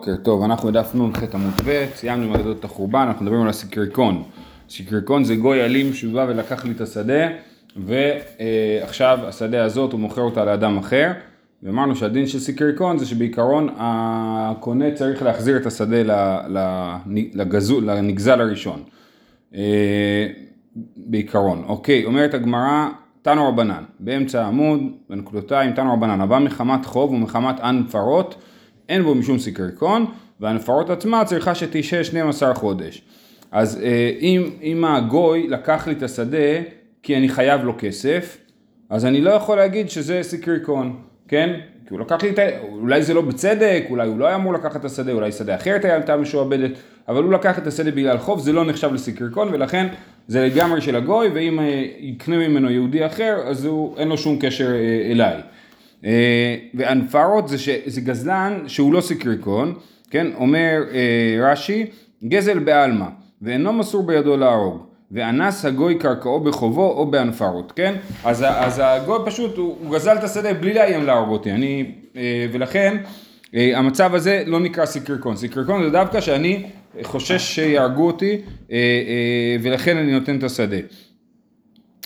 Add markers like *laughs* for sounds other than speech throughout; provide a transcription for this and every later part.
בוקר טוב, אנחנו בדף נ"ח עמוד ב', סיימנו עם אגדות החורבן, אנחנו מדברים על הסיקריקון. סיקריקון זה גוי אלים שבא ולקח לי את השדה, ועכשיו השדה הזאת הוא מוכר אותה לאדם אחר, ואמרנו שהדין של סיקריקון זה שבעיקרון הקונה צריך להחזיר את השדה לגזול, לנגזל הראשון. בעיקרון. אוקיי, אומרת הגמרא, תנו רבנן, באמצע העמוד, בנקודותיים, תנו רבנן, הבא מחמת חוב ומחמת ען פרות. אין בו משום סיקריקון, והנפרות עצמה צריכה שתשהה 12 חודש. אז אה, אם, אם הגוי לקח לי את השדה כי אני חייב לו כסף, אז אני לא יכול להגיד שזה סיקריקון, כן? כי הוא לקח לי את ה... אולי זה לא בצדק, אולי הוא לא היה אמור לקחת את השדה, אולי שדה אחרת הייתה משועבדת, אבל הוא לקח את השדה בגלל חוב, זה לא נחשב לסיקריקון, ולכן זה לגמרי של הגוי, ואם אה, יקנה ממנו יהודי אחר, אז הוא, אין לו שום קשר אה, אליי. אה, ואנפרות זה, ש, זה גזלן שהוא לא סיקריקון, כן, אומר אה, רש"י, גזל בעלמא, ואינו מסור בידו להרוג, ואנס הגוי קרקעו בחובו או באנפרות, כן? אז, אז הגוי פשוט, הוא, הוא גזל את השדה בלי לאיים להרוג אותי, אני, אה, ולכן המצב הזה לא נקרא סיקריקון, סיקריקון זה דווקא שאני חושש שיהרגו אותי ולכן אני נותן את השדה.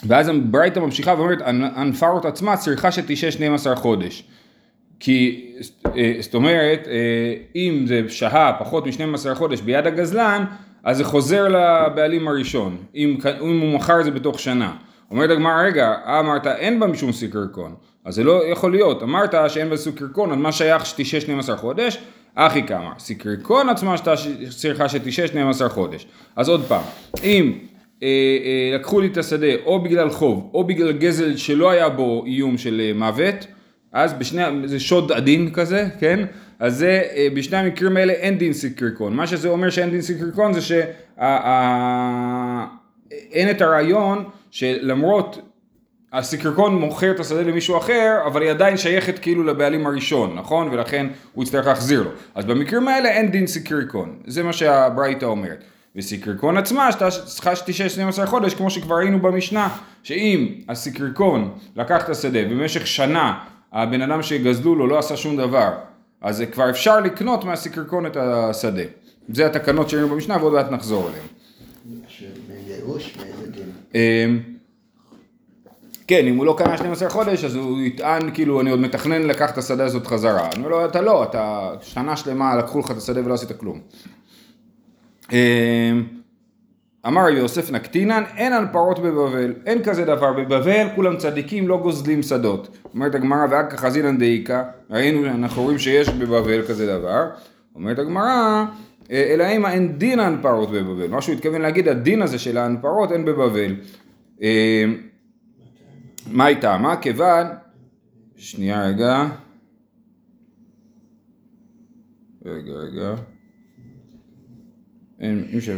ואז הברייתא ממשיכה ואומרת, הנפרות עצמה צריכה שתשעה 12 חודש. כי, אה, זאת אומרת, אה, אם זה שהה פחות מ-12 חודש ביד הגזלן, אז זה חוזר לבעלים הראשון, אם, אם הוא מכר את זה בתוך שנה. אומרת הגמרא, רגע, אמרת אין בה משום סיקרקון, אז זה לא יכול להיות, אמרת שאין בה סיקרקון, אז מה שייך שתשעה 12 חודש? אחי כמה, סיקרקון עצמה צריכה שתשעה 12 חודש. אז עוד פעם, אם אה, אה, לקחו לי את השדה או בגלל חוב או בגלל גזל שלא היה בו איום של אה, מוות, אז בשני, זה שוד עדין כזה, כן? אז זה, בשני המקרים האלה אין דין סיקריקון. מה שזה אומר שאין דין סיקריקון זה שאין את הרעיון שלמרות הסיקריקון מוכר את השדה למישהו אחר, אבל היא עדיין שייכת כאילו לבעלים הראשון, נכון? ולכן הוא יצטרך להחזיר לו. אז במקרים האלה אין דין סיקריקון. זה מה שהברייתא אומרת. וסיקריקון עצמה צריכה שתשעה 12 חודש, כמו שכבר ראינו במשנה, שאם הסיקריקון לקח את השדה במשך שנה הבן אדם שגזלו לו לא עשה שום דבר, אז כבר אפשר לקנות מהסיקריקון את השדה. זה התקנות שראינו במשנה ועוד מעט נחזור אליהן. אמ, כן, אם הוא לא קנה 12 חודש, אז הוא יטען, כאילו, אני עוד מתכנן לקחת את השדה הזאת חזרה. אני אומר לו, אתה לא, אתה שנה שלמה לקחו לך את השדה ולא עשית כלום. אמ, אמר יוסף נקטינן, אין על פרות בבבל, אין כזה דבר, בבבל כולם צדיקים לא גוזלים שדות. אומרת הגמרא, ואכא חזינן דאיכא, ראינו, אנחנו רואים שיש בבבל כזה דבר. אומרת הגמרא, אה, אלא אימה אין דין פרות בבבל. מה שהוא התכוון להגיד, הדין הזה של פרות אין בבבל. אמ, מה הייתה? מה? כיוון, שנייה רגע. רגע, רגע. ש...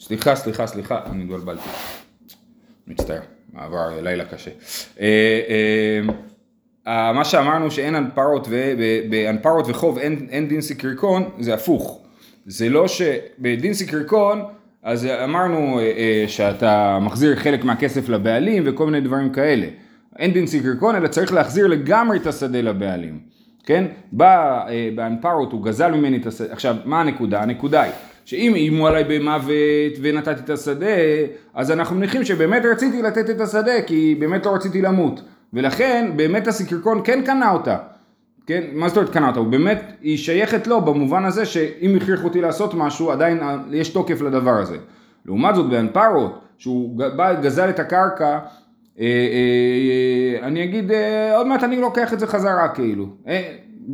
סליחה, סליחה, סליחה, אני התבלבלתי. מצטער, מעבר לילה קשה. אה, אה, אה, מה שאמרנו שאין אנפרות, באנפרות וחוב אין, אין דין סיקריקון, זה הפוך. זה לא שבדין סיקריקון, אז אמרנו שאתה מחזיר חלק מהכסף לבעלים וכל מיני דברים כאלה. אין דין סיקריקון, אלא צריך להחזיר לגמרי את השדה לבעלים. כן? בא אה, באנפרות, הוא גזל ממני את השדה. עכשיו, מה הנקודה? הנקודה היא שאם איימו עליי במוות ונתתי את השדה, אז אנחנו מניחים שבאמת רציתי לתת את השדה, כי באמת לא רציתי למות. ולכן, באמת הסיקרקון כן קנה אותה. כן? מה זאת אומרת קנה אותה? הוא באמת, היא שייכת לו במובן הזה שאם הכריחו אותי לעשות משהו, עדיין יש תוקף לדבר הזה. לעומת זאת באנפרות, שהוא גזל את הקרקע אה, אה, אני אגיד, אה, עוד מעט אני לוקח את זה חזרה כאילו.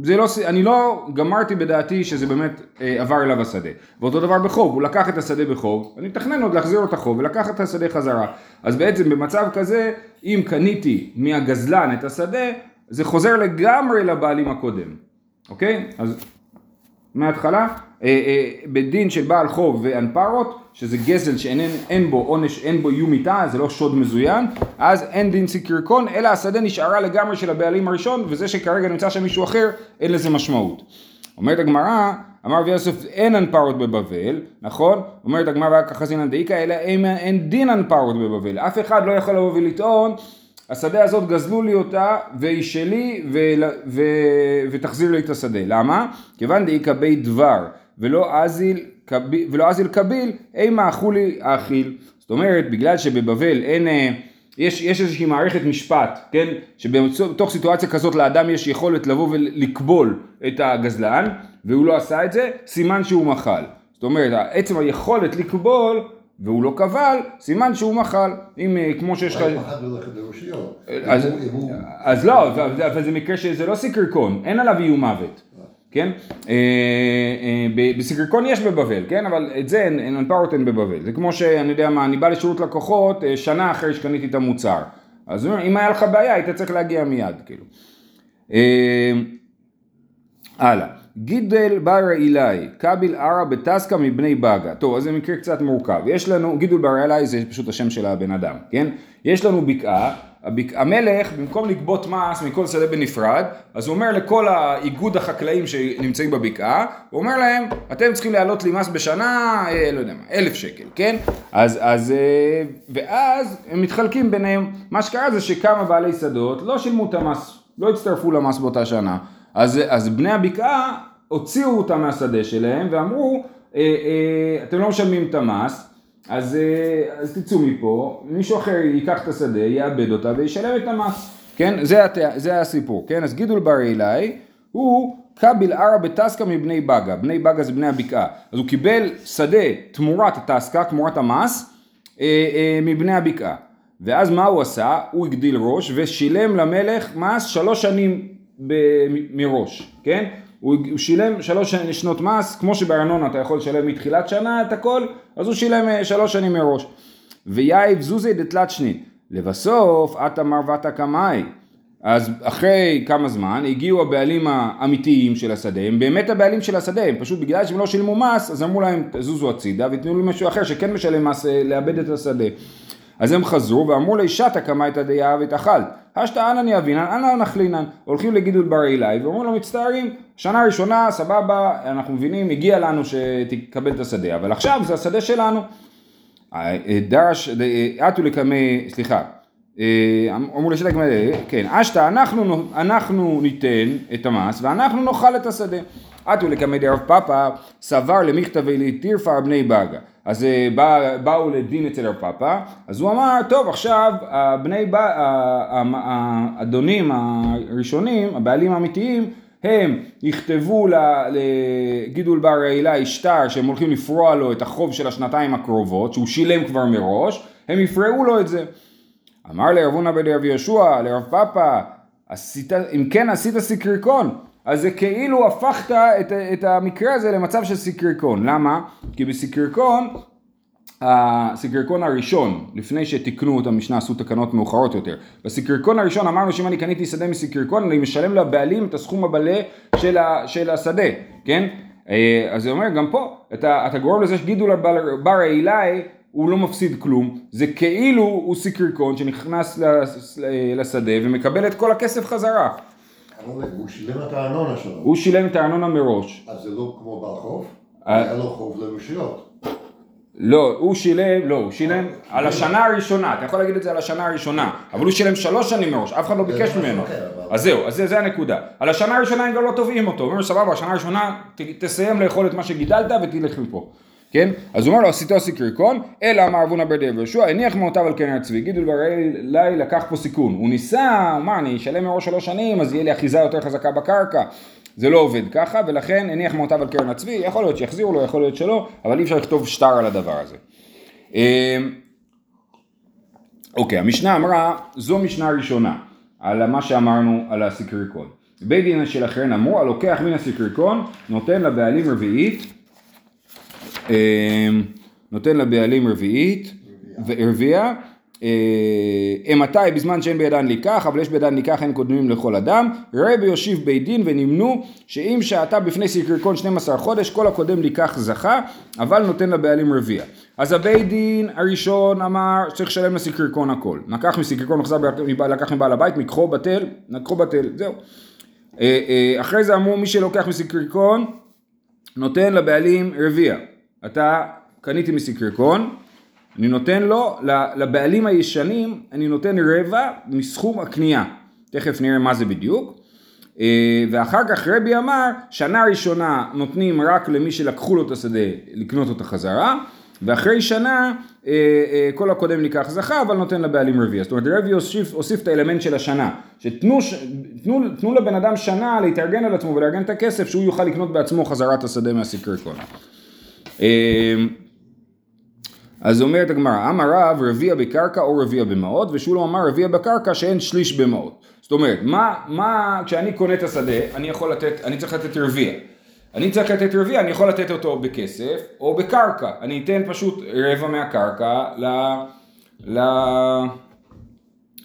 זה לא, אני לא גמרתי בדעתי שזה באמת עבר אליו השדה. ואותו דבר בחוב, הוא לקח את השדה בחוב, אני מתכנן עוד להחזיר לו את החוב ולקח את השדה חזרה. אז בעצם במצב כזה, אם קניתי מהגזלן את השדה, זה חוזר לגמרי לבעלים הקודם. אוקיי? אז מההתחלה, בדין של בעל חוב ואנפרות, שזה גזל שאין בו עונש, אין בו איום מיתה, זה לא שוד מזוין, אז אין דין סיקרקון, אלא השדה נשארה לגמרי של הבעלים הראשון, וזה שכרגע נמצא שם מישהו אחר, אין לזה משמעות. אומרת הגמרא, אמר רבי יוסף אין אנפרות בבבל, נכון? אומרת הגמרא זינן דאיקה, אלא אין דין אנפרות בבבל. אף אחד לא יכול לבוא ולטעון השדה הזאת גזלו לי אותה והיא שלי ו- ו- ותחזיר לי את השדה. למה? כיוון דאיכא בית דבר ולא אזיל, ולא אזיל קביל, אימה אכו לי האכיל. זאת אומרת, בגלל שבבבל אין... אה, יש, יש איזושהי מערכת משפט, כן, שבתוך סיטואציה כזאת לאדם יש יכולת לבוא ולקבול את הגזלן, והוא לא עשה את זה, סימן שהוא מחל. זאת אומרת, עצם היכולת לקבול, והוא לא קבל, סימן שהוא מחל. אם אה, כמו שיש לך... אז לא, אבל זה מקרה שזה לא סיקרקון, אין עליו איום מוות. כן? אה, אה, בסיקרקון יש בבבל, כן? אבל את זה אין, אין פאורט אין בבבל. זה כמו שאני יודע מה, אני בא לשירות לקוחות אה, שנה אחרי שקניתי את המוצר. אז אם היה לך בעיה היית צריך להגיע מיד, כאילו. הלאה. גידל בר אילאי, קביל ערה בטסקה מבני בגה. טוב, אז זה מקרה קצת מורכב. יש לנו, גידול בר אילאי זה פשוט השם של הבן אדם, כן? יש לנו בקעה המלך במקום לגבות מס מכל שדה בנפרד, אז הוא אומר לכל האיגוד החקלאים שנמצאים בבקעה, הוא אומר להם, אתם צריכים להעלות לי מס בשנה, אה, לא יודע מה, אלף שקל, כן? אז, אז, אה, ואז הם מתחלקים ביניהם, מה שקרה זה שכמה בעלי שדות לא שילמו את המס, לא הצטרפו למס באותה שנה, אז, אז בני הבקעה הוציאו אותם מהשדה שלהם ואמרו, אה, אה, אתם לא משלמים את המס, אז, אה, אז תצאו מפה, מישהו אחר ייקח את השדה, יאבד אותה וישלם את המס, כן? זה, הת... זה הסיפור, כן? אז גידול בר אלי הוא קביל ערה בטסקה מבני בגה, בני בגה זה בני הבקעה, אז הוא קיבל שדה תמורת הטסקה, תמורת המס, אה, אה, מבני הבקעה, ואז מה הוא עשה? הוא הגדיל ראש ושילם למלך מס שלוש שנים ב... מראש, כן? הוא שילם שלוש שנות מס, כמו שבארנונה אתה יכול לשלם מתחילת שנה את הכל, אז הוא שילם אה, שלוש שנים מראש. ויאיב זוזי דתלת שנין. לבסוף, את אמר ותא קמאי. אז אחרי כמה זמן הגיעו הבעלים האמיתיים של השדה, הם באמת הבעלים של השדה, הם פשוט בגלל שהם לא שילמו מס, אז אמרו להם תזוזו הצידה ותנו לי משהו אחר שכן משלם מס אה, לאבד את השדה. אז הם חזרו ואמרו לאישת הקמה את הדעה ותאכלת. השתא אנא אבינן, אנא נחלינן. הולכים לגידול בר אלי ואומרים לו מצטערים, שנה ראשונה סבבה, אנחנו מבינים, הגיע לנו שתקבל את השדה, אבל עכשיו זה השדה שלנו. דרש, אטו לקמי, סליחה, אמרו לשת הקמא, כן, אשתא אנחנו, אנחנו ניתן את המס ואנחנו נאכל את השדה. אטו לקמי דרב פאפא סבר למכתבי ליטירפר בני בגה. אז אה, בא, באו לדין אצל הרב פאפא, אז הוא אמר, טוב עכשיו הבני, האדונים הראשונים, הבעלים האמיתיים, הם יכתבו לגידול בר רעילה שטר שהם הולכים לפרוע לו את החוב של השנתיים הקרובות, שהוא שילם כבר מראש, הם יפרעו לו את זה. אמר לרבונה בן רבי יהושע, לרב פאפא, אם כן עשית סיקריקון, אז זה כאילו הפכת את, את המקרה הזה למצב של סיקריקון. למה? כי בסיקריקון, הסיקריקון הראשון, לפני שתיקנו את המשנה, עשו תקנות מאוחרות יותר. בסיקריקון הראשון אמרנו שאם אני קניתי שדה מסיקריקון, אני משלם לבעלים את הסכום המלא של, של השדה, כן? אה, אז זה אומר, גם פה, אתה, אתה גורם לזה שגידול בר אילאי הוא לא מפסיד כלום, זה כאילו הוא סיקריקון שנכנס לשדה ומקבל את כל הכסף חזרה. הוא שילם את הארנונה שלו. הוא שילם את הארנונה מראש. אז זה לא כמו בעל חוב? אה. היה לו חוב לרשויות. לא, הוא שילם, לא, הוא שילם על השנה הראשונה, אתה יכול להגיד את זה על השנה הראשונה, אבל הוא שילם שלוש שנים מראש, אף אחד לא ביקש ממנו. אז זהו, אז זה הנקודה. על השנה הראשונה הם גם לא תובעים אותו, הוא אומר סבבה, השנה הראשונה תסיים לאכול את מה שגידלת ותלך מפה. כן? אז הוא אומר לו, עשיתו סיקריקון, אלא אמר אבונה ברדב יהושע, הניח מעותיו על קרן הצבי, גידול ברי לקח פה סיכון. הוא ניסה, הוא אמר, אני אשלם מראש שלוש שנים, אז יהיה לי אחיזה יותר חזקה בקרקע. זה לא עובד ככה, ולכן הניח מעותיו על קרן הצבי, יכול להיות שיחזירו לו, יכול להיות שלא, אבל אי אפשר לכתוב שטר על הדבר הזה. אמ, אוקיי, המשנה אמרה, זו משנה ראשונה, על מה שאמרנו על הסיקריקון. בית דין של אחריהן אמרו, הלוקח מן הסיקריקון, נותן לבעלים רביעית אמ, נותן לבעלים רביעית ורביעה אימתי אה, בזמן שאין בידן לקח, אבל יש בידן לקח אין קודמים לכל אדם. רבי יושיב בית דין ונמנו שאם שעתה בפני סיקריקון 12 חודש, כל הקודם לקח זכה, אבל נותן לבעלים רביע. אז הבית דין הראשון אמר שצריך לשלם לסיקריקון הכל. לקח מסיקריקון, לקח מבעל הבית, מקחו בטל, לקחו בטל, זהו. אה, אה, אחרי זה אמרו מי שלוקח מסיקריקון, נותן לבעלים רביע. אתה קניתי מסיקריקון, אני נותן לו, לבעלים הישנים, אני נותן רבע מסכום הקנייה. תכף נראה מה זה בדיוק. אה, ואחר כך רבי אמר, שנה ראשונה נותנים רק למי שלקחו לו את השדה לקנות אותה חזרה, ואחרי שנה אה, אה, כל הקודם ניקח זכה, אבל נותן לבעלים רביעי. זאת אומרת, רבי הוסיף, הוסיף את האלמנט של השנה, שתנו תנו, תנו לבן אדם שנה להתארגן על עצמו ולארגן את הכסף, שהוא יוכל לקנות בעצמו חזרת השדה מהסיקרקון. אז אומרת הגמרא, אמר רב רביע בקרקע או רביע במעות, ושולו אמר רביע בקרקע שאין שליש במעות. זאת אומרת, מה, מה, כשאני קונה את השדה, אני יכול לתת, אני צריך לתת רביע. אני צריך לתת רביע, אני יכול לתת אותו בכסף או בקרקע. אני אתן פשוט רבע מהקרקע ל... ל...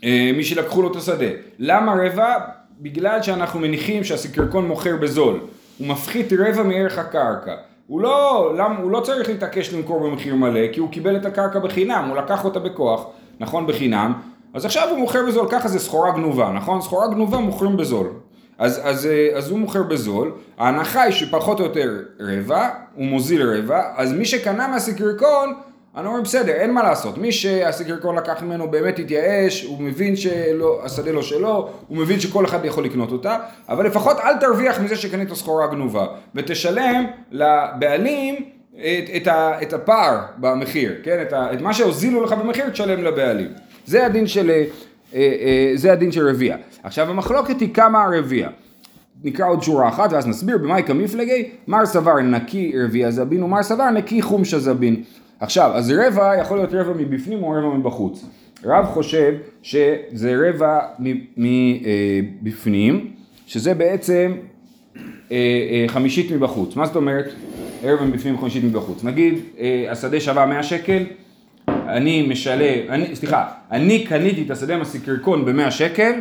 אה, מי שלקחו לו את השדה. למה רבע? בגלל שאנחנו מניחים שהסיקרקון מוכר בזול. הוא מפחית רבע מערך הקרקע. הוא לא, למ, הוא לא צריך להתעקש למכור במחיר מלא, כי הוא קיבל את הקרקע בחינם, הוא לקח אותה בכוח, נכון בחינם, אז עכשיו הוא מוכר בזול, ככה זה סחורה גנובה, נכון? סחורה גנובה מוכרים בזול. אז, אז, אה, אז הוא מוכר בזול, ההנחה היא שפחות או יותר רבע, הוא מוזיל רבע, אז מי שקנה מהסיקריקון, אני אומר בסדר, אין מה לעשות, מי שהסיקריקון לקח ממנו באמת התייאש, הוא מבין שהשדה לא שלו, הוא מבין שכל אחד יכול לקנות אותה, אבל לפחות אל תרוויח מזה שקנית סחורה גנובה, ותשלם לבעלים את, את, ה, את הפער במחיר, כן? את, ה, את מה שהוזילו לך במחיר, תשלם לבעלים. זה הדין של, אה, אה, זה הדין של רביע. עכשיו המחלוקת היא כמה הרביע. נקרא עוד שורה אחת ואז נסביר במאי כמפלגי מר סבר נקי רביע זבין ומר סבר נקי חומשה זבין. עכשיו, אז רבע יכול להיות רבע מבפנים או רבע מבחוץ. רב חושב שזה רבע מבפנים, אה, שזה בעצם חמישית מבחוץ. מה זאת אומרת רבע מבפנים וחמישית מבחוץ? נגיד השדה שווה 100 שקל, אני משלם, אני, סליחה, אני קניתי את השדה מהסיקרקון ב-100 שקל,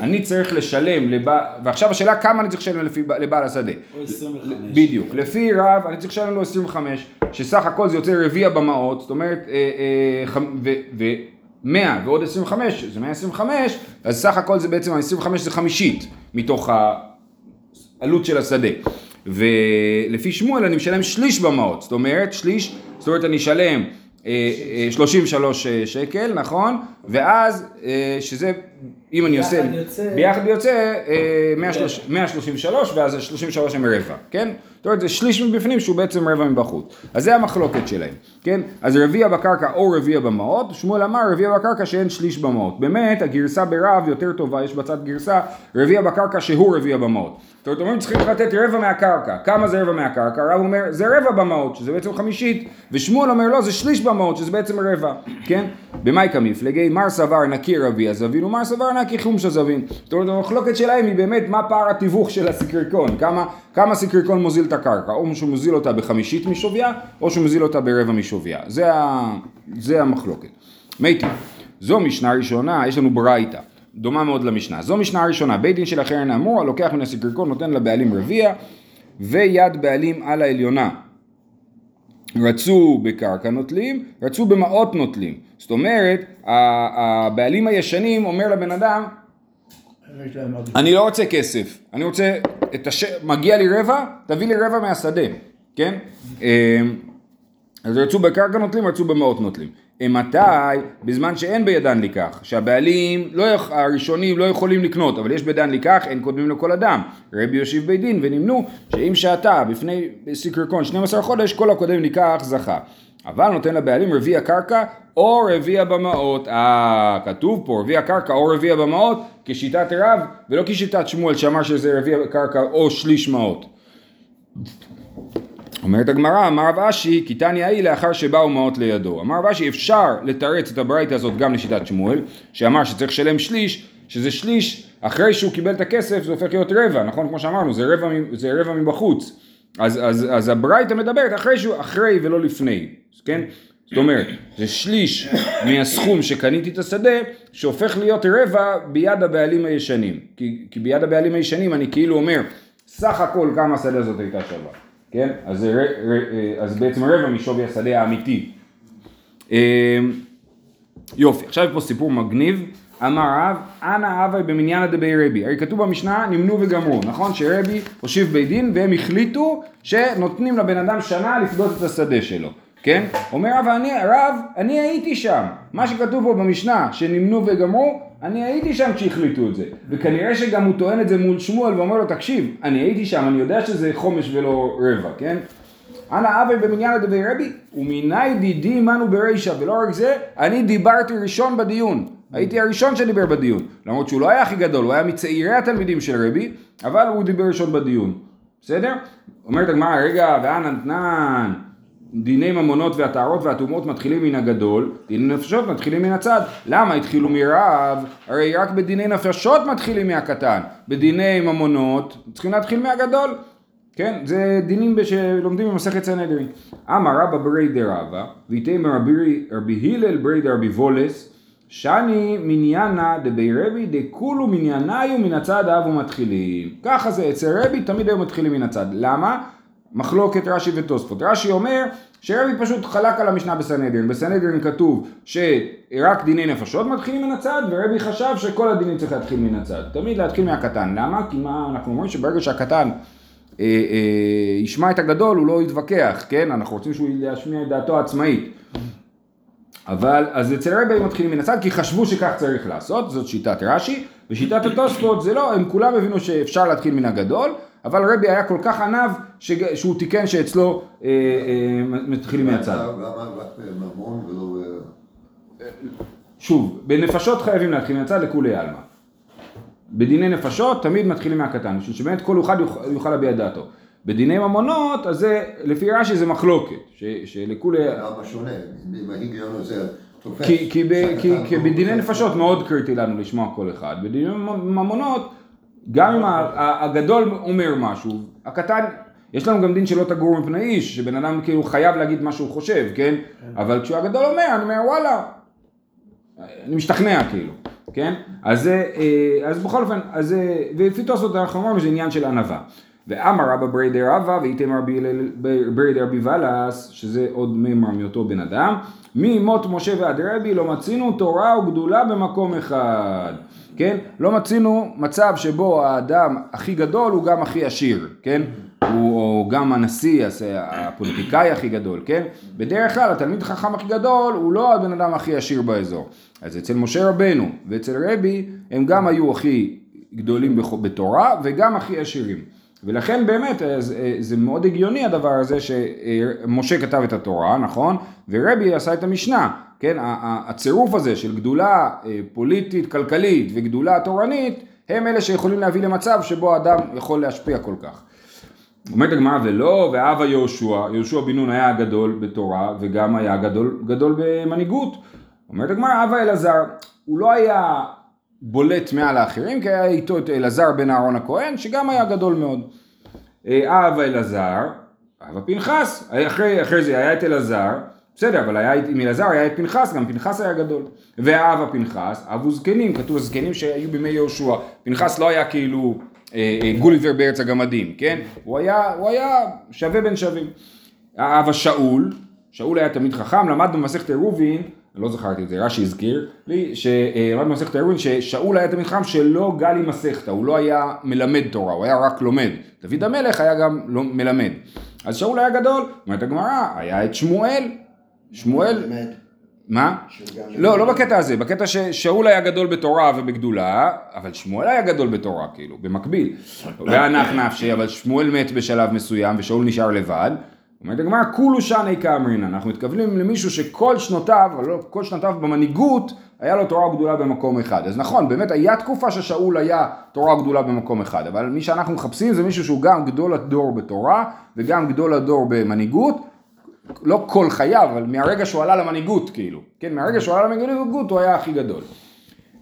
אני צריך לשלם, לבע... ועכשיו השאלה כמה אני צריך לשלם לפי, לבעל השדה. או 25. בדיוק, לפי רב אני צריך לשלם לו 25, שסך הכל זה יוצא רביע במעות, זאת אומרת, אה, אה, ו... ו 100 ועוד 25 זה 125, אז סך הכל זה בעצם, ה-25 זה חמישית מתוך העלות של השדה. ולפי שמואל אני משלם שליש במעות, זאת אומרת שליש, זאת אומרת אני אשלם 33 אה, אה, שקל, נכון? ואז, אה, שזה, אם אני עושה, ביחד יוצא 133, ואז 33 הם רבע, כן? זאת אומרת, זה שליש מבפנים שהוא בעצם רבע מבחוץ. אז זה המחלוקת שלהם, כן? אז רביע בקרקע או רביע במעות, שמואל אמר רביע בקרקע שאין שליש במעות. באמת, הגרסה ברב יותר טובה, יש בצד גרסה, רביע בקרקע שהוא רביע במעות. זאת אומרת, אומרים צריכים לתת רבע מהקרקע. כמה זה רבע מהקרקע? רב אומר, זה רבע במעות, שזה בעצם חמישית, ושמואל אומר, לא, זה שליש במעות, שזה בעצם רבע, כן? במאי כמפלגי, מר סבר נקי רביע זבין ומר סבר נקי חומשה זבין. זאת אומרת, המחלוקת שלהם היא באמת מה פער התיווך של הסיקריקון, כמה, כמה סיקריקון מוזיל את הקרקע, או שהוא מוזיל אותה בחמישית משוויה, או שהוא מוזיל אותה ברבע משוויה. זה, ה, זה המחלוקת. מתי, זו משנה ראשונה, יש לנו ברייתא. דומה מאוד למשנה. זו משנה ראשונה, בית דין של אחר האמור, הלוקח מן הסיקריקון נותן לבעלים רביע ויד בעלים על העליונה. רצו בקרקע נוטלים, רצו במעות נוטלים. זאת אומרת, הבעלים הישנים אומר לבן אדם, אני לא רוצה כסף, אני רוצה, את הש... מגיע לי רבע, תביא לי רבע מהשדה, כן? אמ, אז רצו בקרקע נוטלים, רצו במעות נוטלים. מתי? בזמן שאין בידן לקח, שהבעלים לא, הראשונים לא יכולים לקנות, אבל יש בידן לקח, אין קודמים לכל אדם. רבי יושיב בית דין ונמנו שאם שעתה בפני סיקרקון 12 חודש, כל הקודם לקח זכה. אבל נותן לבעלים רביע קרקע או רביע במעות. אה, כתוב פה רביע קרקע או רביע במעות כשיטת רב ולא כשיטת שמואל שאמר שזה רביע קרקע או שליש מעות. אומרת הגמרא, אמר רב אשי, כי תניא היא לאחר שבאו מעות לידו. אמר רב אשי, אפשר לתרץ את הברייתא הזאת גם לשיטת שמואל, שאמר שצריך לשלם שליש, שזה שליש, אחרי שהוא קיבל את הכסף זה הופך להיות רבע, נכון? כמו שאמרנו, זה רבע, זה רבע מבחוץ. אז, אז, אז הברייתא מדברת אחרי, שהוא, אחרי ולא לפני, כן? זאת אומרת, זה שליש מהסכום שקניתי את השדה, שהופך להיות רבע ביד הבעלים הישנים. כי, כי ביד הבעלים הישנים אני כאילו אומר, סך הכל כמה השדה הזאת הייתה שווה. כן? אז, זה, אה, אז בעצם רבע משווי השדה האמיתי. אה, יופי, עכשיו פה סיפור מגניב. אמר רב, אנא אבי במניין דבי רבי. הרי כתוב במשנה, נמנו וגמרו, נכון? שרבי הושיב בית דין והם החליטו שנותנים לבן אדם שנה לפדות את השדה שלו. כן? אומר רב, אני, רב, אני הייתי שם. מה שכתוב פה במשנה, שנמנו וגמרו, אני הייתי שם כשהחליטו את זה. וכנראה שגם הוא טוען את זה מול שמואל ואומר לו, תקשיב, אני הייתי שם, אני יודע שזה חומש ולא רבע, כן? אנא אבי במניין לדבי רבי, ומיני דידי מנו ברישא, ולא רק זה, אני דיברתי ראשון בדיון. הייתי הראשון שדיבר בדיון. למרות שהוא לא היה הכי גדול, הוא היה מצעירי התלמידים של רבי, אבל הוא דיבר ראשון בדיון. בסדר? אומרת הגמרא, רגע, ואנא נתנן, דיני ממונות והטהרות והטומאות מתחילים מן הגדול, דיני נפשות מתחילים מן הצד. למה התחילו מרב? הרי רק בדיני נפשות מתחילים מהקטן. בדיני ממונות צריכים להתחיל מהגדול. כן, זה דינים שלומדים במסכת סנהדרין. אמר רבא ברי דרבא, ויתאם רבי הלל ברי דרבי וולס, שאני מניינה דבי רבי דכולו מנייניו מן הצד אבו מתחילים. ככה זה, אצל רבי תמיד היו מתחילים מן הצד. למה? מחלוקת רש"י ותוספות. רש"י אומר שרבי פשוט חלק על המשנה בסנהדרין. בסנהדרין כתוב שרק דיני נפשות מתחילים מן הצד, ורבי חשב שכל הדינים צריך להתחיל מן הצד. תמיד להתחיל מהקטן. למה? כי מה אנחנו אומרים שברגע שהקטן אה, אה, ישמע את הגדול הוא לא יתווכח, כן? אנחנו רוצים שהוא ישמיע את דעתו העצמאית. אבל אז אצל רבי היו מתחילים מן הצד כי חשבו שכך צריך לעשות, זאת שיטת רש"י, ושיטת התוספות זה לא, הם כולם הבינו שאפשר להתחיל מן הגדול, אבל רבי היה כל כך עניו שהוא תיקן שאצלו אה, אה, מתחילים מהצד. שוב, בנפשות חייבים להתחיל מהצד לכולי עלמא. בדיני נפשות תמיד מתחילים מהקטן, בשביל שבאמת כל אחד יוכל להביע דעתו. בדיני ממונות, אז זה, לפי רש"י זה מחלוקת, שלכולי... למה שונה? אם ההיגיון הזה תופס... כי בדיני נפשות מאוד קריטי לנו לשמוע כל אחד. בדיני ממונות, גם אם הגדול אומר משהו, הקטן... יש לנו גם דין שלא תגור מפני איש, שבן אדם כאילו חייב להגיד מה שהוא חושב, כן? אבל כשהגדול אומר, אני אומר וואלה, אני משתכנע כאילו. כן? אז, אה, אז בכל אופן, אז, ולפי תוספות אנחנו אומרים שזה עניין של ענווה. ואמר רבא ברי רבא ואיתם ברי די רבי ולס, שזה עוד מימר מאותו בן אדם, ממות משה ועד רבי לא מצינו תורה וגדולה במקום אחד, כן? לא מצינו מצב שבו האדם הכי גדול הוא גם הכי עשיר, כן? הוא או גם הנשיא, הפוליטיקאי הכי גדול, כן? בדרך כלל התלמיד החכם הכי גדול הוא לא הבן אדם הכי עשיר באזור. אז אצל משה רבנו ואצל רבי הם גם היו הכי גדולים בתורה וגם הכי עשירים. ולכן באמת אה, זה מאוד הגיוני הדבר הזה שמשה כתב את התורה, נכון? ורבי עשה את המשנה, כן? הצירוף הזה של גדולה אה, פוליטית, כלכלית וגדולה תורנית הם אלה שיכולים להביא למצב שבו אדם יכול להשפיע כל כך. אומרת הגמרא ולא, ואבא יהושע, יהושע בן נון היה גדול בתורה וגם היה גדול, גדול במנהיגות. אומרת הגמרא, אבא אלעזר, הוא לא היה בולט מעל האחרים, כי היה איתו את אלעזר בן אהרון הכהן, שגם היה גדול מאוד. אה, אבא אלעזר, אבא פנחס, אחרי, אחרי זה היה את אלעזר, בסדר, אבל היה עם אלעזר היה את פנחס, גם פנחס היה גדול. ואבא פנחס, אבו זקנים, כתוב זקנים שהיו בימי יהושע. פנחס לא היה כאילו אה, אה, גוליבר בארץ הגמדים, כן? הוא היה, הוא היה שווה בין שווים. אבא שאול, שאול היה תמיד חכם, למד במסכת עירובין לא זכרתי את זה, רש"י הזכיר לי, שלמד במסכת האירוין ששאול היה תמיד חכם שלא גל עם מסכתא, הוא לא היה מלמד תורה, הוא היה רק לומד. דוד המלך היה גם לא מלמד. אז שאול היה גדול, אומרת הגמרא, היה את שמואל, שמואל, מה? לא, לא בקטע הזה, בקטע ששאול היה גדול בתורה ובגדולה, אבל שמואל היה גדול בתורה, כאילו, במקביל. ואנח נפשי, אבל שמואל מת בשלב מסוים ושאול נשאר לבד. אומרת הגמרא, כולו שני כאמרינא, אנחנו מתכוונים למישהו שכל שנותיו, לא כל שנותיו במנהיגות, היה לו תורה גדולה במקום אחד. אז נכון, באמת היה תקופה ששאול היה תורה גדולה במקום אחד, אבל מי שאנחנו מחפשים זה מישהו שהוא גם גדול הדור בתורה, וגם גדול הדור במנהיגות, לא כל חייו, אבל מהרגע שהוא עלה למנהיגות, כאילו, כן, מהרגע שהוא עלה למנהיגות הוא היה הכי גדול.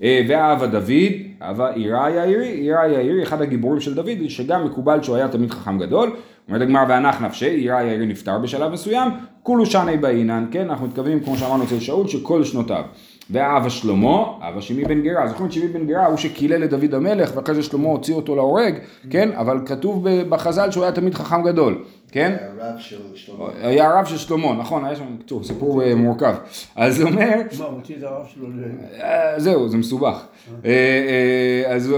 אה, ואהבה דוד, אהבה עירה יאירי, עירה יאירי, אחד הגיבורים של דוד, שגם מקובל שהוא היה תמיד חכם גדול. אומרת הגמר ואנח נפשי, עירה יאירי נפטר בשלב מסוים, כולו שני באינן, כן, אנחנו מתכוונים כמו שאמרנו אצל שאול, שכל שנותיו. ואהבה שלמה, אהבה שמי בן גרה, זוכרים את שמי בן גרה הוא שקילל את דוד המלך ואחרי זה שלמה הוציא אותו להורג, כן, אבל כתוב בחז"ל שהוא היה תמיד חכם גדול, כן? היה רב של שלמה. היה הרב של שלמה, נכון, היה שם, טוב, סיפור אה, מורכב. אז הוא אומר... מה, הוא הוציא את הרב שלו ל... אה, זהו, זה מסובך. אה, אז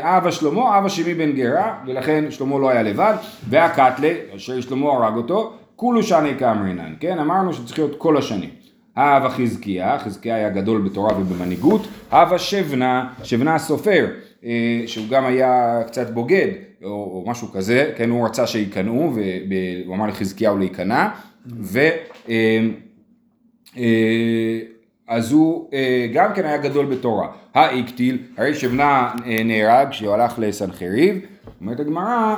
אבא שלמה, אבא שמי בן גרה, ולכן שלמה לא היה לבד, והקטלה, אשר שלמה הרג אותו, כולו שני כאמרינן, כן? אמרנו שצריך להיות כל השנים. הווה חזקיה, חזקיה היה גדול בתורה ובמנהיגות, הווה שבנה, שבנה הסופר, אה, שהוא גם היה קצת בוגד, או, או משהו כזה, כן, הוא רצה שיקנאו, והוא אמר לחזקיהו להיכנע, ו... אה, אה, אז הוא גם כן היה גדול בתורה. האיקטיל, הרי שבנה נהרג כשהוא הלך לסנחריב, אומרת הגמרא,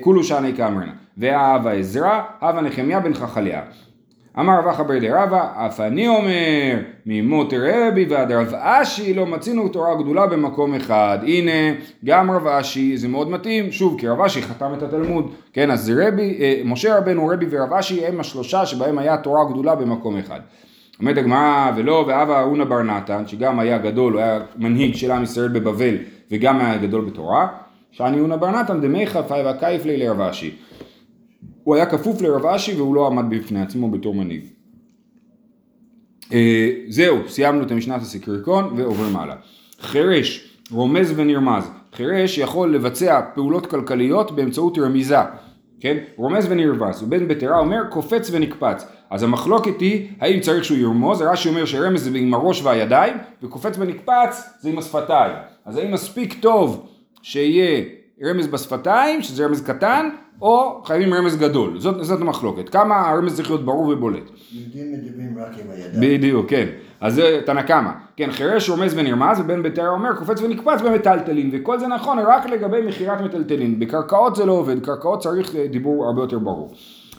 כולו שני כאמרנה. והאהבה עזרא, הווה נחמיה בן חכליה. אמר רבא חבר דרבא, אף אני אומר, ממות רבי ועד רב אשי לא מצינו תורה גדולה במקום אחד. הנה, גם רב אשי, זה מאוד מתאים, שוב, כי רב אשי חתם את התלמוד, כן, אז רבי, אה, משה רבנו, רבי ורב אשי הם השלושה שבהם היה תורה גדולה במקום אחד. אומרת הגמרא, ולא, ואבא אהונה בר נתן, שגם היה גדול, הוא היה מנהיג של עם ישראל בבבל, וגם היה גדול בתורה, שאני אהונה בר נתן דמי חפאי והקייף לרב אשי. הוא היה כפוף לרב אשי והוא לא עמד בפני עצמו בתור מנהיג. אה, זהו, סיימנו את המשנת הסקריקון ועוברים הלאה. חירש, רומז ונרמז. חירש יכול לבצע פעולות כלכליות באמצעות רמיזה. כן? רומז ונרמז, ובן בטרה אומר קופץ ונקפץ. אז המחלוקת היא האם צריך שהוא ירמוז, רש"י אומר שרמז זה עם הראש והידיים, וקופץ ונקפץ זה עם השפתיים. אז האם מספיק טוב שיהיה רמז בשפתיים, שזה רמז קטן, או חייבים רמז גדול, זאת, זאת המחלוקת, כמה הרמז צריך להיות ברור ובולט. יהודים מדברים רק עם הידיים. בדיוק, כן, אז זה תנא קמא, כן, חירש רומז ונרמז, ובן ביתר אומר קופץ ונקפץ במטלטלין, וכל זה נכון רק לגבי מכירת מטלטלין, בקרקעות זה לא עובד, קרקעות צריך דיבור הרבה יותר ברור.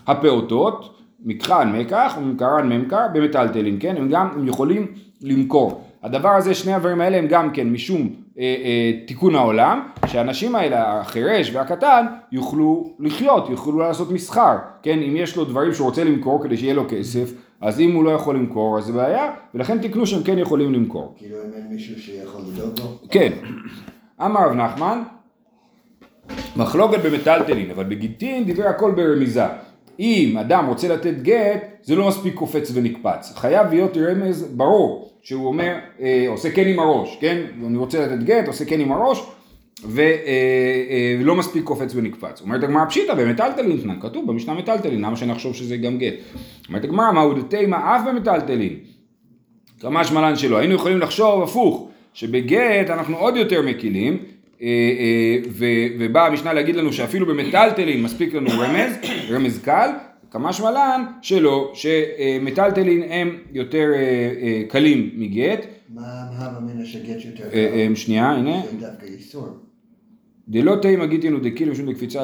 הפעוטות, מקחן מקח וממכרן ממכר במטלטלין, כן, הם גם הם יכולים למכור. הדבר הזה, שני הדברים האלה הם גם כן משום אה, אה, תיקון העולם, שהאנשים האלה, החירש והקטן, יוכלו לחיות, יוכלו לעשות מסחר, כן, אם יש לו דברים שהוא רוצה למכור כדי שיהיה לו כסף, אז אם הוא לא יכול למכור, אז זה בעיה, ולכן תיקנו שהם כן יכולים למכור. כאילו אם אין מישהו שיכול לדאוג לו? כן. אמר רב נחמן, מחלוקת במטלטלין, אבל בגיטין דיבר הכל ברמיזה. אם אדם רוצה לתת גט, זה לא מספיק קופץ ונקפץ. חייב להיות רמז ברור. שהוא אומר, אה, עושה כן עם הראש, כן? אני רוצה לתת גט, עושה כן עם הראש, ולא אה, אה, מספיק קופץ ונקפץ. אומרת הגמרא פשיטא במטלטלין תנן, כתוב במשנה מטלטלין, למה שאני אחשוב שזה גם גט? אומרת הגמרא, מהו דתימה אף במטלטלין? כמה שמלן שלו, היינו יכולים לחשוב הפוך, שבגט אנחנו עוד יותר מקילים, ובאה המשנה להגיד לנו שאפילו במטלטלין מספיק לנו רמז, *coughs* רמז קל, כמה שמלן שלא, שמטלטלין הם יותר אה, אה, קלים מגט. מה המאמין שגט יותר קל? אה, שנייה, הנה. דווקא איסור. דלא תימא גיטין ודקיל משום דקפיצה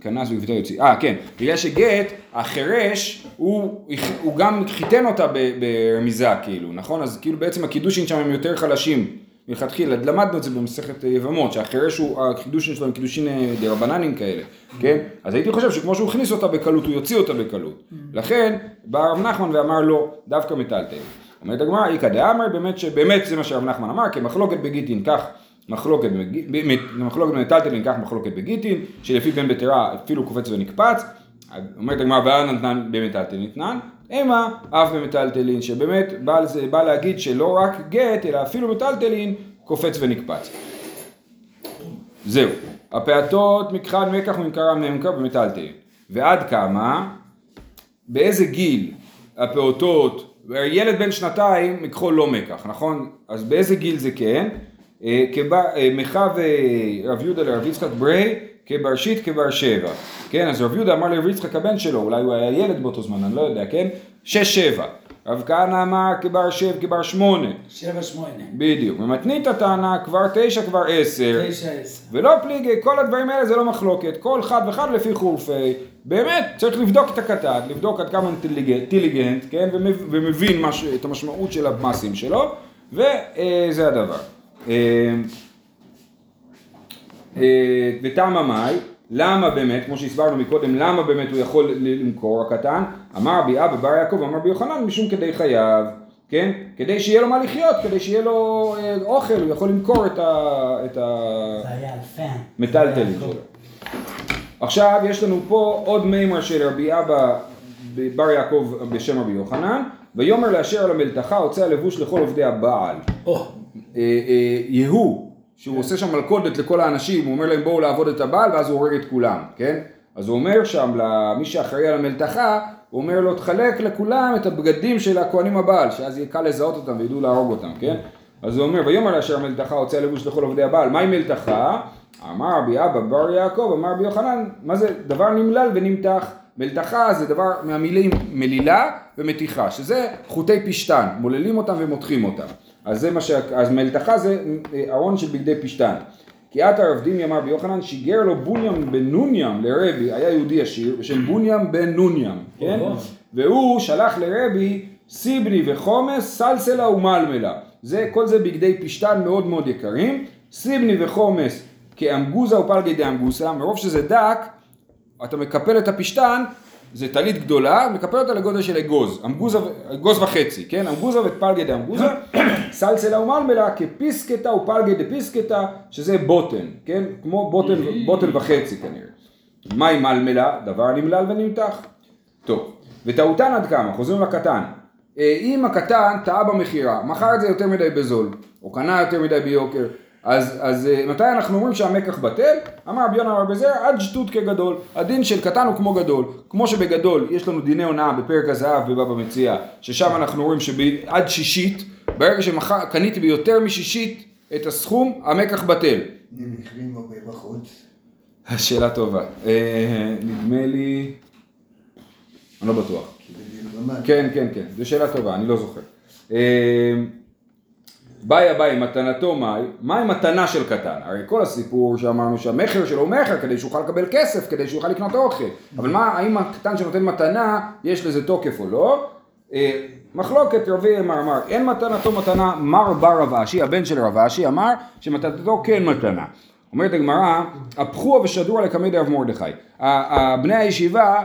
כנס וקפיצה יוציא. אה, כן. בגלל שגט, החירש, הוא, הוא גם חיתן אותה ברמיזה, כאילו, נכון? אז כאילו בעצם הקידושין שם הם יותר חלשים. מלכתחילה, למדנו את זה במסכת יבמות, שהחירש הוא, הקידושין שלו הם קידושין אה, דה רבננים כאלה, כן? אז הייתי חושב שכמו שהוא הכניס אותה בקלות, הוא יוציא אותה בקלות. לכן, בא הרב נחמן ואמר לא, דווקא מטלטל. אומרת הגמרא, איכא דאמר, באמת שבאמת זה מה שהרב נחמן אמר, כי מחלוקת בגיטין כך מחלוקת, מחלוקת במטלטלין כך מחלוקת בגיטין, שלפי בן בטרה אפילו קופץ ונקפץ, אומרת הגמרא, ואנה נתנן במטלטלין נתנן, המה אף במטלטלין, שבאמת בא, לזה, בא להגיד שלא רק גט, אלא אפילו מטלטלין קופץ ונקפץ. זהו, הפעטות מכחד מקח ומקרם ממכר במטלטלין. ועד כמה, באיזה גיל הפעוטות, ילד בן שנתיים מכחול לא מקח, נכון? אז באיזה גיל זה כן? אה, אה, מחה ורב יהודה לרב יצחק ברי כבר שיט כבר שבע, כן, אז רב יהודה אמר לרב יצחק הבן שלו, אולי הוא היה ילד באותו זמן, אני לא יודע, כן, שש שבע, רב כהנא אמר כבר שבע, כבר שמונה, שבע שמונה, בדיוק, ומתנית הטענה כבר תשע, כבר עשר, תשע עשר, ולא פליגי, כל הדברים האלה זה לא מחלוקת, כל חד וחד לפי חורפי, באמת, צריך לבדוק את הקטן, לבדוק עד כמה אינטליגנט, כן, ומבין מש, את המשמעות של המעשים שלו, וזה הדבר. אה, אה, ותמה מאי, למה באמת, כמו שהסברנו מקודם, למה באמת הוא יכול למכור הקטן? אמר רבי אבא בר יעקב, אמר רבי יוחנן, משום כדי חייו, כן? כדי שיהיה לו מה לחיות, כדי שיהיה לו אה, אוכל, הוא יכול למכור את המטלטלים שלו. עכשיו יש לנו פה עוד מימר של רבי אבא בר יעקב בשם רבי יוחנן, ויאמר לאשר על המלתחה הוצא הלבוש לכל עובדי הבעל. אה, יהוא שהוא עושה שם מלכודת לכל האנשים, הוא אומר להם בואו לעבוד את הבעל ואז הוא הורג את כולם, כן? אז הוא אומר שם למי שאחראי על המלתחה, הוא אומר לו תחלק לכולם את הבגדים של הכהנים הבעל, שאז יהיה קל לזהות אותם וידעו להרוג אותם, כן? אז הוא אומר, ויאמר אשר המלתחה הוצאה לבוש לכל עובדי הבעל, מהי מלתחה? אמר רבי אבא בר יעקב, אמר רבי יוחנן, מה זה דבר נמלל ונמתח? מלתחה זה דבר מהמילים מלילה ומתיחה, שזה חוטי פשתן, מוללים אותם ומותחים אותם. אז זה מה ש... אז מלתחה זה ארון של בגדי פשתן. כי עתה רב דימי אמר ביוחנן שיגר לו בוניאם בן נוניאם לרבי, היה יהודי עשיר בשם בוניאם בן נוניאם, כן? והוא שלח לרבי סיבני וחומס, סלסלה ומלמלה. זה, כל זה בגדי פשתן מאוד מאוד יקרים. סיבני וחומס כאמגוזה ופלגי דאמגוסה, מרוב שזה דק, אתה מקפל את הפשתן, זה טלית גדולה, מקפל אותה לגודל של אגוז, אמגוזה, אגוז וחצי, כן? אמגוזה ופלגי דאמגוזה, סלסלה ומלמלה כפיסקטה ופלגי דפיסקטה, שזה בוטן, כן? כמו בוטן, בוטן וחצי כנראה. מהי מלמלה? דבר נמלל ונמתח. טוב, וטעותן עד כמה? חוזרים לקטן. אה, אם הקטן טעה במכירה, מכר את זה יותר מדי בזול, או קנה יותר מדי ביוקר, אז, אז אה, מתי אנחנו אומרים שהמקח בטל? אמר רבי יונה אמר בזר עד שטות כגדול. הדין של קטן הוא כמו גדול. כמו שבגדול יש לנו דיני הונאה בפרק הזהב בבבא מציאה, ששם אנחנו רואים שעד שישית, ברגע שקניתי ביותר משישית את הסכום, המקח בטל. נמכרים הרבה בחוץ. שאלה טובה. אה, נדמה לי... אני לא בטוח. כן, כן, כן, זו שאלה טובה, אני לא זוכר. אה, באי אביי מתנתו מאי, מהי מתנה של קטן? הרי כל הסיפור שאמרנו שהמכר שלו הוא מכר כדי שיוכל לקבל כסף, כדי שיוכל לקנות אוכל. אבל מה, האם הקטן שנותן מתנה, יש לזה תוקף או לא? אה, מחלוקת רבי אמר אין מתנתו מתנה, מר בר רב אשי, הבן של רב אשי, אמר שמתנתו כן מתנה. אומרת הגמרא, הפכו ושדרו לקמי דרב מרדכי. בני הישיבה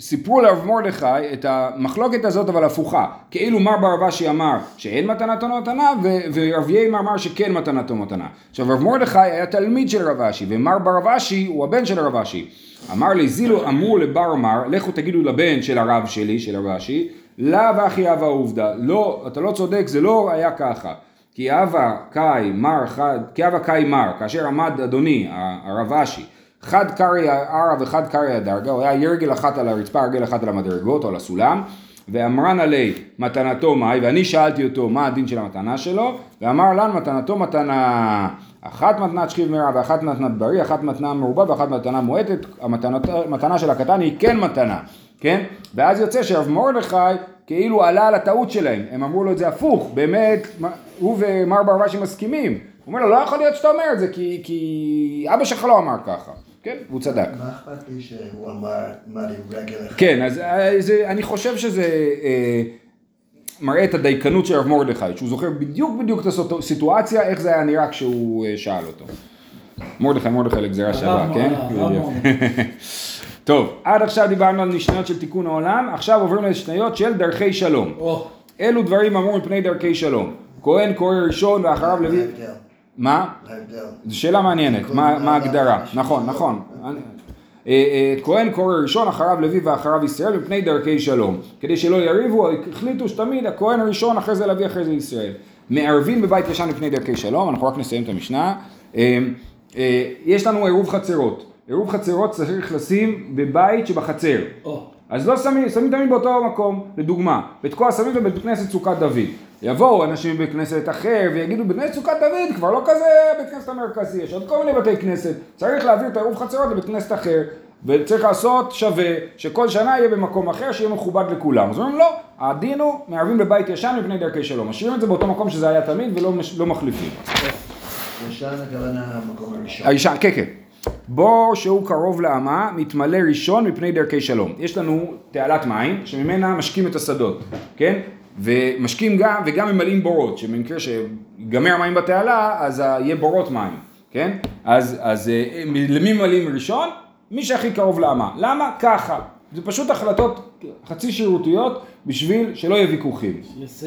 סיפרו לרב מרדכי את המחלוקת הזאת אבל הפוכה, כאילו מר בר אבשי אמר שאין מתנתו מתנה ורב יימר אמר שכן מתנתו מתנה. עכשיו רב מרדכי היה תלמיד של רב אשי ומר בר אבשי הוא הבן של רב אשי. אמר לי זילו אמרו לבר מר לכו תגידו לבן של הרב שלי של רב אשי לאו אחי אבא עובדה. לא אתה לא צודק זה לא היה ככה. כי אבא קאי מר חד כי אבא קאי מר כאשר עמד אדוני הרב אשי חד קרעי ערה וחד קרעי הדרגה, הוא היה ירגל אחת על הרצפה, רגל אחת על המדרגות או על הסולם, ואמרן עלי מתנתו מאי, ואני שאלתי אותו מה הדין של המתנה שלו, ואמר לנו מתנתו מתנה אחת מתנת שכיב מרע ואחת מתנת בריא, אחת מתנה מרובה ואחת מתנה מועטת, המתנה של הקטן היא כן מתנה, כן? ואז יוצא שרב מרדכי כאילו עלה על הטעות שלהם, הם אמרו לו את זה הפוך, באמת הוא ומר ברבשי מסכימים, הוא אומר לו לא יכול להיות שאתה אומר את זה כי, כי אבא שלך לא אמר ככה כן, והוא צדק. מה אכפת לי שהוא אמר מה עם רגל אחת? כן, אז זה, אני חושב שזה אה, מראה את הדייקנות של הרב מרדכי, שהוא זוכר בדיוק בדיוק את הסיטואציה, איך זה היה נראה כשהוא אה, שאל אותו. מרדכי, מרדכי לגזירה שווה, כן? *laughs* טוב, עד עכשיו דיברנו על משניות של תיקון העולם, עכשיו עוברים למשניות של דרכי שלום. אלו דברים אמרו מפני דרכי שלום. כהן קורא ראשון ואחריו לוי... מה? זו שאלה מעניינת, מה ההגדרה, נכון, נכון. אה, אה, כהן קורא ראשון, אחריו לוי ואחריו ישראל, מפני דרכי שלום. כדי שלא יריבו, החליטו שתמיד הכהן הראשון, אחרי זה לוי, אחרי זה ישראל. מערבים בבית ישן מפני דרכי שלום, אנחנו רק נסיים את המשנה. אה, יש לנו עירוב חצרות. עירוב חצרות צריך לשים בבית שבחצר. אז לא שמים, שמים תמיד באותו מקום, לדוגמה, בתקוע שמים בבית כנסת סוכת דוד. יבואו אנשים בבית כנסת אחר ויגידו בית כנסת סוכת דוד כבר לא כזה בית כנסת המרכזי, יש עוד כל מיני בתי כנסת, צריך להעביר את העירוב חצרות לבית כנסת אחר וצריך לעשות שווה, שכל שנה יהיה במקום אחר שיהיה מכובד לכולם. אז אומרים לא, הדין הוא מערבים בבית ישן מפני דרכי שלום, משאירים את זה באותו מקום שזה היה תמיד ולא לא מחליפים. ישן הכוונה המקום הראשון. הישן, כן כן. בור שהוא קרוב לאמה מתמלא ראשון מפני דרכי שלום. יש לנו תעלת מים שממנה משקים את השדות, כן? ומשקים גם, וגם ממלאים בורות, שבמקרה שיגמר המים בתעלה, אז יהיה בורות מים, כן? אז, אז אה, למי ממלאים ראשון? מי שהכי קרוב לאמה. למה? ככה. זה פשוט החלטות חצי שירותיות בשביל שלא יהיה ויכוחים.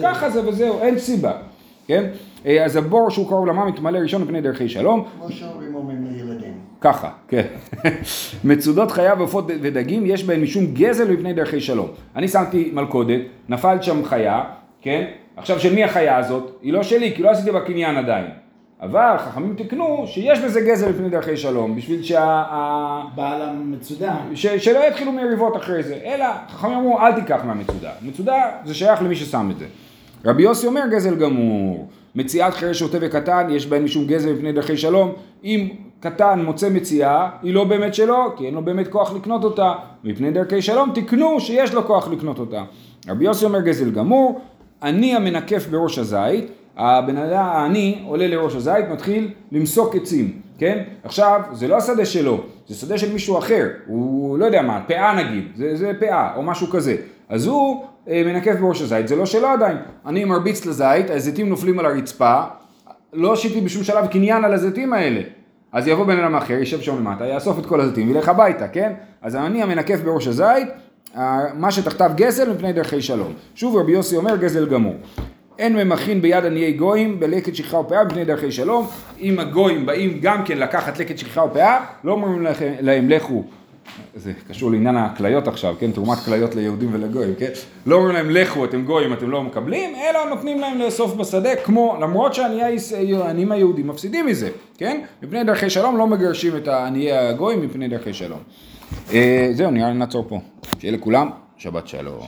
ככה זה וזהו, אין סיבה, כן? אה, אז הבור שהוא קרוב לאמה מתמלא ראשון מפני דרכי שלום. כמו שאומרים אומרים. ככה, כן. *laughs* מצודות חיה ועופות ודגים יש בהן משום גזל מפני דרכי שלום. אני שמתי מלכודת, נפלת שם חיה, כן? עכשיו של מי החיה הזאת? היא לא שלי, כי לא עשיתי בה קניין עדיין. אבל חכמים תיקנו שיש בזה גזל לפני דרכי שלום, בשביל שה... בעל המצודה. ש, שלא יתחילו מריבות אחרי זה, אלא חכמים אמרו אל תיקח מהמצודה, מצודה זה שייך למי ששם את זה. רבי יוסי אומר גזל גמור, מציאת חירש שוטה וקטן יש בהן משום גזל מפני דרכי שלום, אם קטן מוצא מציאה היא לא באמת שלו כי אין לו באמת כוח לקנות אותה, מפני דרכי שלום תקנו שיש לו כוח לקנות אותה. רבי יוסי אומר גזל גמור, אני המנקף בראש הזית, הבן אדם העני עולה לראש הזית, מתחיל למסוק עצים, כן? עכשיו, זה לא השדה שלו, זה שדה של מישהו אחר, הוא לא יודע מה, פאה נגיד, זה, זה פאה או משהו כזה. אז הוא אה, מנקף בראש הזית, זה לא שלו עדיין. אני מרביץ לזית, הזיתים נופלים על הרצפה, לא עשיתי בשום שלב קניין על הזיתים האלה. אז יבוא בן אדם אחר, יישב שם למטה, יאסוף את כל הזיתים וילך הביתה, כן? אז אני המנקף בראש הזית, מה שתחתיו גזל מפני דרכי שלום. שוב רבי יוסי אומר גזל גמור. אין ממכין ביד עניי גויים בלקט שכחה ופאה מפני דרכי שלום. אם הגויים באים גם כן לקחת לקט שכחה ופאה, לא אומרים להם לכו. זה קשור לעניין הכליות עכשיו, כן? תרומת כליות ליהודים ולגויים, כן? לא אומרים להם לכו, אתם גויים, אתם לא מקבלים, אלא נותנים להם לאסוף בשדה, כמו, למרות שהעניים היהודים מפסידים מזה, כן? מפני דרכי שלום לא מגרשים את העניי הגויים מפני דרכי שלום. אה, זהו, נראה לי נעצור פה. שיהיה לכולם, שבת שלום.